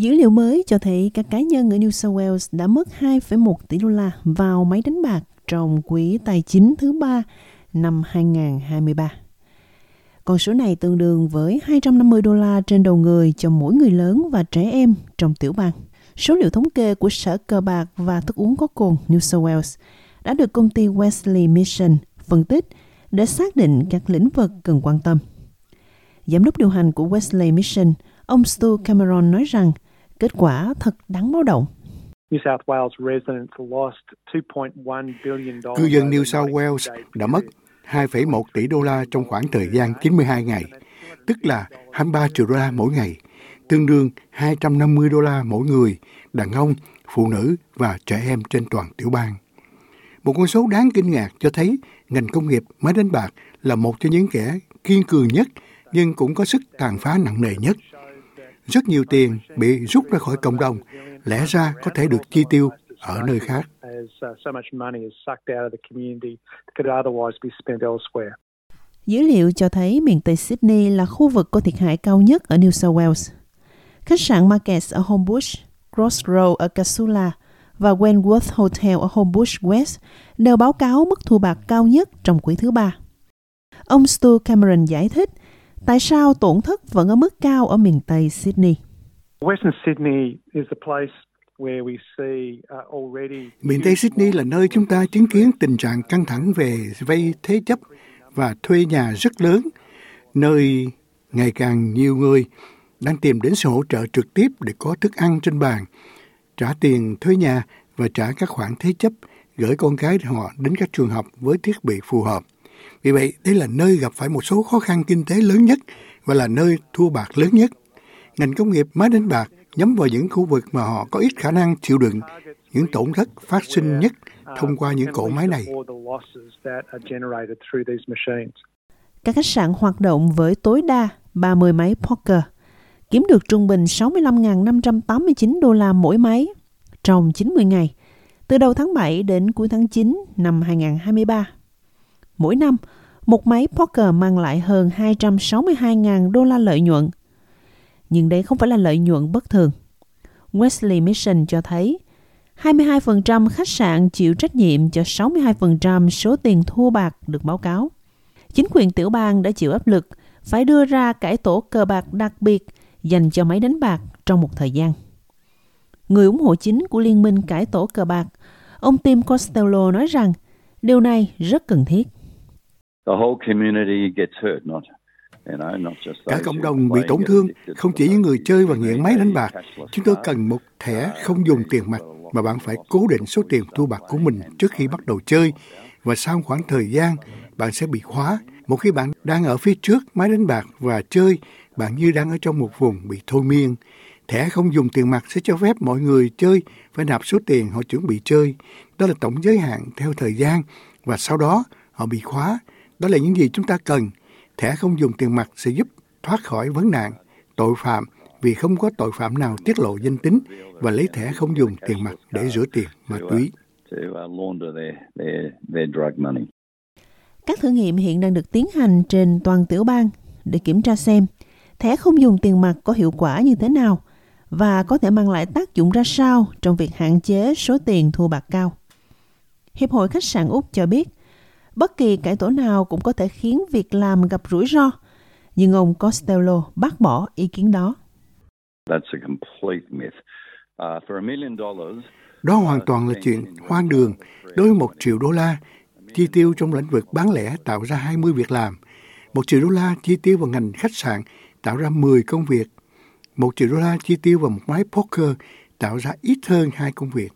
Dữ liệu mới cho thấy các cá nhân ở New South Wales đã mất 2,1 tỷ đô la vào máy đánh bạc trong quý tài chính thứ ba năm 2023. Con số này tương đương với 250 đô la trên đầu người cho mỗi người lớn và trẻ em trong tiểu bang. Số liệu thống kê của Sở Cờ bạc và Thức uống có cồn New South Wales đã được công ty Wesley Mission phân tích để xác định các lĩnh vực cần quan tâm. Giám đốc điều hành của Wesley Mission, ông Stu Cameron nói rằng kết quả thật đáng báo động. Cư dân New South Wales đã mất 2,1 tỷ đô la trong khoảng thời gian 92 ngày, tức là 23 triệu đô la mỗi ngày, tương đương 250 đô la mỗi người, đàn ông, phụ nữ và trẻ em trên toàn tiểu bang. Một con số đáng kinh ngạc cho thấy ngành công nghiệp máy đánh bạc là một trong những kẻ kiên cường nhất nhưng cũng có sức tàn phá nặng nề nhất. Rất nhiều tiền bị rút ra khỏi cộng đồng, lẽ ra có thể được chi tiêu ở nơi khác. Dữ liệu cho thấy miền Tây Sydney là khu vực có thiệt hại cao nhất ở New South Wales. Khách sạn Marquess ở Homebush, Crossroad ở Casula và Wentworth Hotel ở Homebush West đều báo cáo mức thu bạc cao nhất trong quý thứ ba. Ông Stu Cameron giải thích tại sao tổn thất vẫn ở mức cao ở miền Tây Sydney. Western Sydney is the place uh, Miền Tây Sydney là nơi chúng ta chứng kiến tình trạng căng thẳng về vay thế chấp và thuê nhà rất lớn, nơi ngày càng nhiều người đang tìm đến sự hỗ trợ trực tiếp để có thức ăn trên bàn, trả tiền thuê nhà và trả các khoản thế chấp, gửi con cái họ đến các trường học với thiết bị phù hợp. Vì vậy, đây là nơi gặp phải một số khó khăn kinh tế lớn nhất và là nơi thua bạc lớn nhất. Ngành công nghiệp máy đánh bạc nhắm vào những khu vực mà họ có ít khả năng chịu đựng những tổn thất phát sinh nhất thông qua những cỗ máy này. Các khách sạn hoạt động với tối đa 30 máy poker, kiếm được trung bình 65.589 đô la mỗi máy trong 90 ngày, từ đầu tháng 7 đến cuối tháng 9 năm 2023. Mỗi năm, một máy poker mang lại hơn 262.000 đô la lợi nhuận. Nhưng đây không phải là lợi nhuận bất thường. Wesley Mission cho thấy 22% khách sạn chịu trách nhiệm cho 62% số tiền thua bạc được báo cáo. Chính quyền tiểu bang đã chịu áp lực phải đưa ra cải tổ cờ bạc đặc biệt dành cho máy đánh bạc trong một thời gian. Người ủng hộ chính của Liên minh cải tổ cờ bạc, ông Tim Costello nói rằng điều này rất cần thiết. Cả cộng đồng bị tổn thương, không chỉ những người chơi và nghiện máy đánh bạc. Chúng tôi cần một thẻ không dùng tiền mặt mà bạn phải cố định số tiền thu bạc của mình trước khi bắt đầu chơi và sau khoảng thời gian bạn sẽ bị khóa. Một khi bạn đang ở phía trước máy đánh bạc và chơi, bạn như đang ở trong một vùng bị thôi miên. Thẻ không dùng tiền mặt sẽ cho phép mọi người chơi phải nạp số tiền họ chuẩn bị chơi. Đó là tổng giới hạn theo thời gian và sau đó họ bị khóa. Đó là những gì chúng ta cần. Thẻ không dùng tiền mặt sẽ giúp thoát khỏi vấn nạn, tội phạm vì không có tội phạm nào tiết lộ danh tính và lấy thẻ không dùng tiền mặt để rửa tiền ma túy. Các thử nghiệm hiện đang được tiến hành trên toàn tiểu bang để kiểm tra xem thẻ không dùng tiền mặt có hiệu quả như thế nào và có thể mang lại tác dụng ra sao trong việc hạn chế số tiền thu bạc cao. Hiệp hội khách sạn Úc cho biết, bất kỳ cải tổ nào cũng có thể khiến việc làm gặp rủi ro, nhưng ông Costello bác bỏ ý kiến đó. Đó hoàn toàn là chuyện hoang đường. Đối với một triệu đô la, chi tiêu trong lĩnh vực bán lẻ tạo ra 20 việc làm. Một triệu đô la chi tiêu vào ngành khách sạn tạo ra 10 công việc. Một triệu đô la chi tiêu vào một máy poker tạo ra ít hơn hai công việc.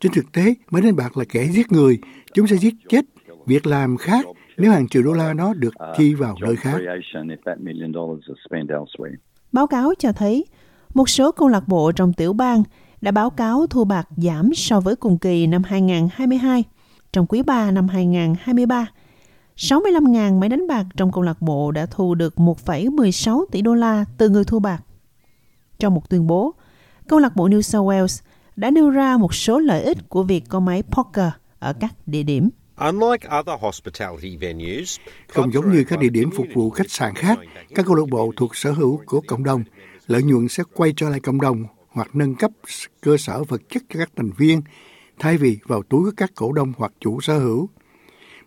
Trên thực tế, máy đánh bạc là kẻ giết người. Chúng sẽ giết chết việc làm khác nếu hàng triệu đô la đó được chi vào nơi khác. Báo cáo cho thấy, một số câu lạc bộ trong tiểu bang đã báo cáo thu bạc giảm so với cùng kỳ năm 2022. Trong quý 3 năm 2023, 65.000 máy đánh bạc trong câu lạc bộ đã thu được 1,16 tỷ đô la từ người thu bạc. Trong một tuyên bố, câu lạc bộ New South Wales đã nêu ra một số lợi ích của việc có máy poker ở các địa điểm. Không giống như các địa điểm phục vụ khách sạn khác, các câu lạc bộ thuộc sở hữu của cộng đồng, lợi nhuận sẽ quay trở lại cộng đồng hoặc nâng cấp cơ sở vật chất cho các thành viên, thay vì vào túi của các cổ đông hoặc chủ sở hữu.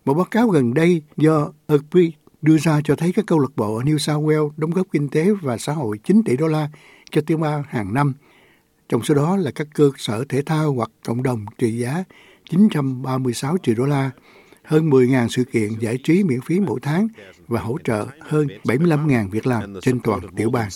Một báo cáo gần đây do Urbi đưa ra cho thấy các câu lạc bộ ở New South Wales đóng góp kinh tế và xã hội 9 tỷ đô la cho tiêu ma hàng năm. Trong số đó là các cơ sở thể thao hoặc cộng đồng trị giá 936 triệu đô la, hơn 10.000 sự kiện giải trí miễn phí mỗi tháng và hỗ trợ hơn 75.000 việc làm trên toàn tiểu bang.